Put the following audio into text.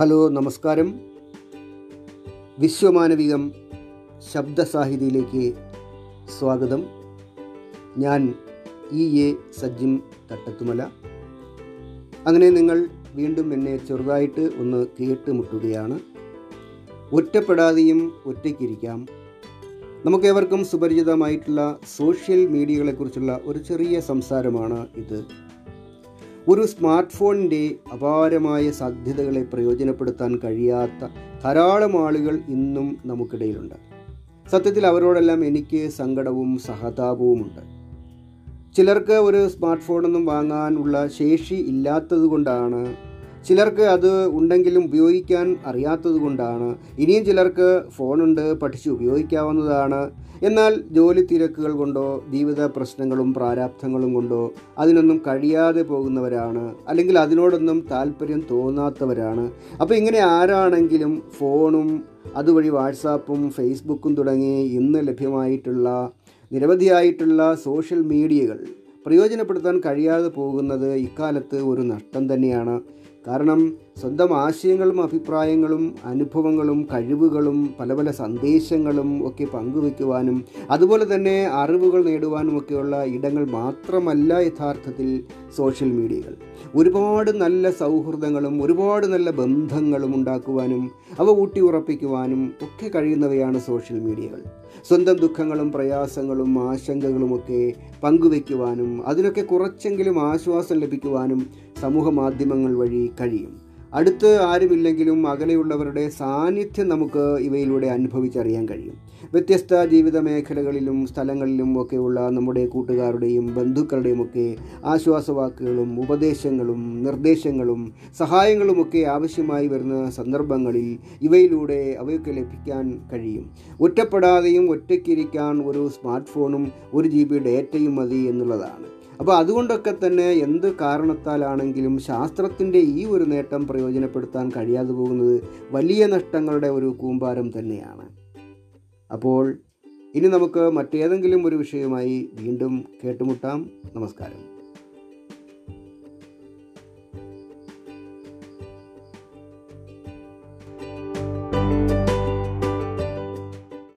Hello നമസ്കാരം. വിശ്വമാനവികം ശബ്ദസാഹിതിയിലേക്ക് സ്വാഗതം. ഞാൻ ഇ എ സജ്ജിം തട്ടത്തുമല. അങ്ങനെ നിങ്ങൾ വീണ്ടും എന്നെ ചെറുതായിട്ട് ഒന്ന് കേട്ടുമുട്ടുകയാണ്. ഒറ്റപ്പെടാതെയും ഒറ്റയ്ക്കിരിക്കാം. നമുക്കേവർക്കും സുപരിചിതമായിട്ടുള്ള സോഷ്യൽ മീഡിയകളെക്കുറിച്ചുള്ള ഒരു ചെറിയ സംസാരമാണ് ഇത്. ഒരു സ്മാർട്ട് ഫോണിന്റെ അപാരമായ സാധ്യതകളെ പ്രയോജനപ്പെടുത്താൻ കഴിയാത്ത ധാരാളം ആളുകൾ ഇന്നും നമുക്കിടയിലുണ്ട്. സത്യത്തിൽ അവരോടെല്ലാം എനിക്ക് സങ്കടവും സഹതാപവുമുണ്ട്. ചിലർക്ക് ഒരു സ്മാർട്ട് ഫോണൊന്നും വാങ്ങാനുള്ള ശേഷി ഇല്ലാത്തത് കൊണ്ടാണ് ചിലർക്ക് അത് ഉണ്ടെങ്കിലും ഉപയോഗിക്കാൻ അറിയാത്തത് കൊണ്ടാണ്. ഇനിയും ചിലർക്ക് ഫോണുണ്ട് പഠിച്ച് ഉപയോഗിക്കാവുന്നതാണ്. എന്നാൽ ജോലി തിരക്കുകൾ കൊണ്ടോ ജീവിത പ്രശ്നങ്ങളും പ്രാരാബ്ധങ്ങളും കൊണ്ടോ അതിനൊന്നും കഴിയാതെ പോകുന്നവരാണ്. അല്ലെങ്കിൽ അതിനോടൊന്നും താല്പര്യം തോന്നാത്തവരാണ്. അപ്പോൾ ഇങ്ങനെ ആരാണെങ്കിലും ഫോണും അതുവഴി വാട്സാപ്പും ഫേസ്ബുക്കും തുടങ്ങി ഇന്ന് ലഭ്യമായിട്ടുള്ള നിരവധിയായിട്ടുള്ള സോഷ്യൽ മീഡിയകൾ പ്രയോജനപ്പെടുത്താൻ കഴിയാതെ പോകുന്നത് ഇക്കാലത്ത് ഒരു നഷ്ടം തന്നെയാണ്. കാരണം സ്വന്തം ആശയങ്ങളും അഭിപ്രായങ്ങളും അനുഭവങ്ങളും കഴിവുകളും പല പല സന്ദേശങ്ങളും ഒക്കെ പങ്കുവെക്കുവാനും അതുപോലെ തന്നെ അറിവുകൾ നേടുവാനും ഒക്കെയുള്ള ഇടങ്ങൾ മാത്രമല്ല യഥാർത്ഥത്തിൽ സോഷ്യൽ മീഡിയകൾ. ഒരുപാട് നല്ല സൗഹൃദങ്ങളും ഒരുപാട് നല്ല ബന്ധങ്ങളും ഉണ്ടാക്കുവാനും അവ ഊട്ടി ഉറപ്പിക്കുവാനും ഒക്കെ കഴിയുന്നവയാണ് സോഷ്യൽ മീഡിയകൾ. സ്വന്തം ദുഃഖങ്ങളും പ്രയാസങ്ങളും ആശങ്കകളുമൊക്കെ പങ്കുവെക്കുവാനും അതിനൊക്കെ കുറച്ചെങ്കിലും ആശ്വാസം ലഭിക്കുവാനും സമൂഹ മാധ്യമങ്ങൾ വഴി കഴിയും. അടുത്ത് ആരുമില്ലെങ്കിലും അകലെയുള്ളവരുടെ സാന്നിധ്യം നമുക്ക് ഇവയിലൂടെ അനുഭവിച്ചറിയാൻ കഴിയും. വ്യത്യസ്ത ജീവിത മേഖലകളിലും സ്ഥലങ്ങളിലും ഒക്കെയുള്ള നമ്മുടെ കൂട്ടുകാരുടെയും ബന്ധുക്കളുടെയും ഒക്കെ ആശ്വാസവാക്കുകളും ഉപദേശങ്ങളും നിർദ്ദേശങ്ങളും സഹായങ്ങളുമൊക്കെ ആവശ്യമായി വരുന്ന സന്ദർഭങ്ങളിൽ ഇവയിലൂടെ അവയൊക്കെ ലഭിക്കാൻ കഴിയും. ഒറ്റപ്പെടാതെയും ഒറ്റയ്ക്കിരിക്കാൻ ഒരു സ്മാർട്ട് ഫോണും ഒരു ജി ബി ഡേറ്റയും മതി എന്നുള്ളതാണ്. അപ്പോൾ അതുകൊണ്ടൊക്കെ തന്നെ എന്ത് കാരണത്താലാണെങ്കിലും ശാസ്ത്രത്തിന്റെ ഈ ഒരു നേട്ടം പ്രയോജനപ്പെടുത്താൻ കഴിയാതെ പോകുന്നത് വലിയ നഷ്ടങ്ങളുടെ ഒരു കൂമ്പാരം തന്നെയാണ്. അപ്പോൾ ഇനി നമുക്ക് മറ്റേതെങ്കിലും ഒരു വിഷയവുമായി വീണ്ടും കേട്ടുമുട്ടാം. നമസ്കാരം.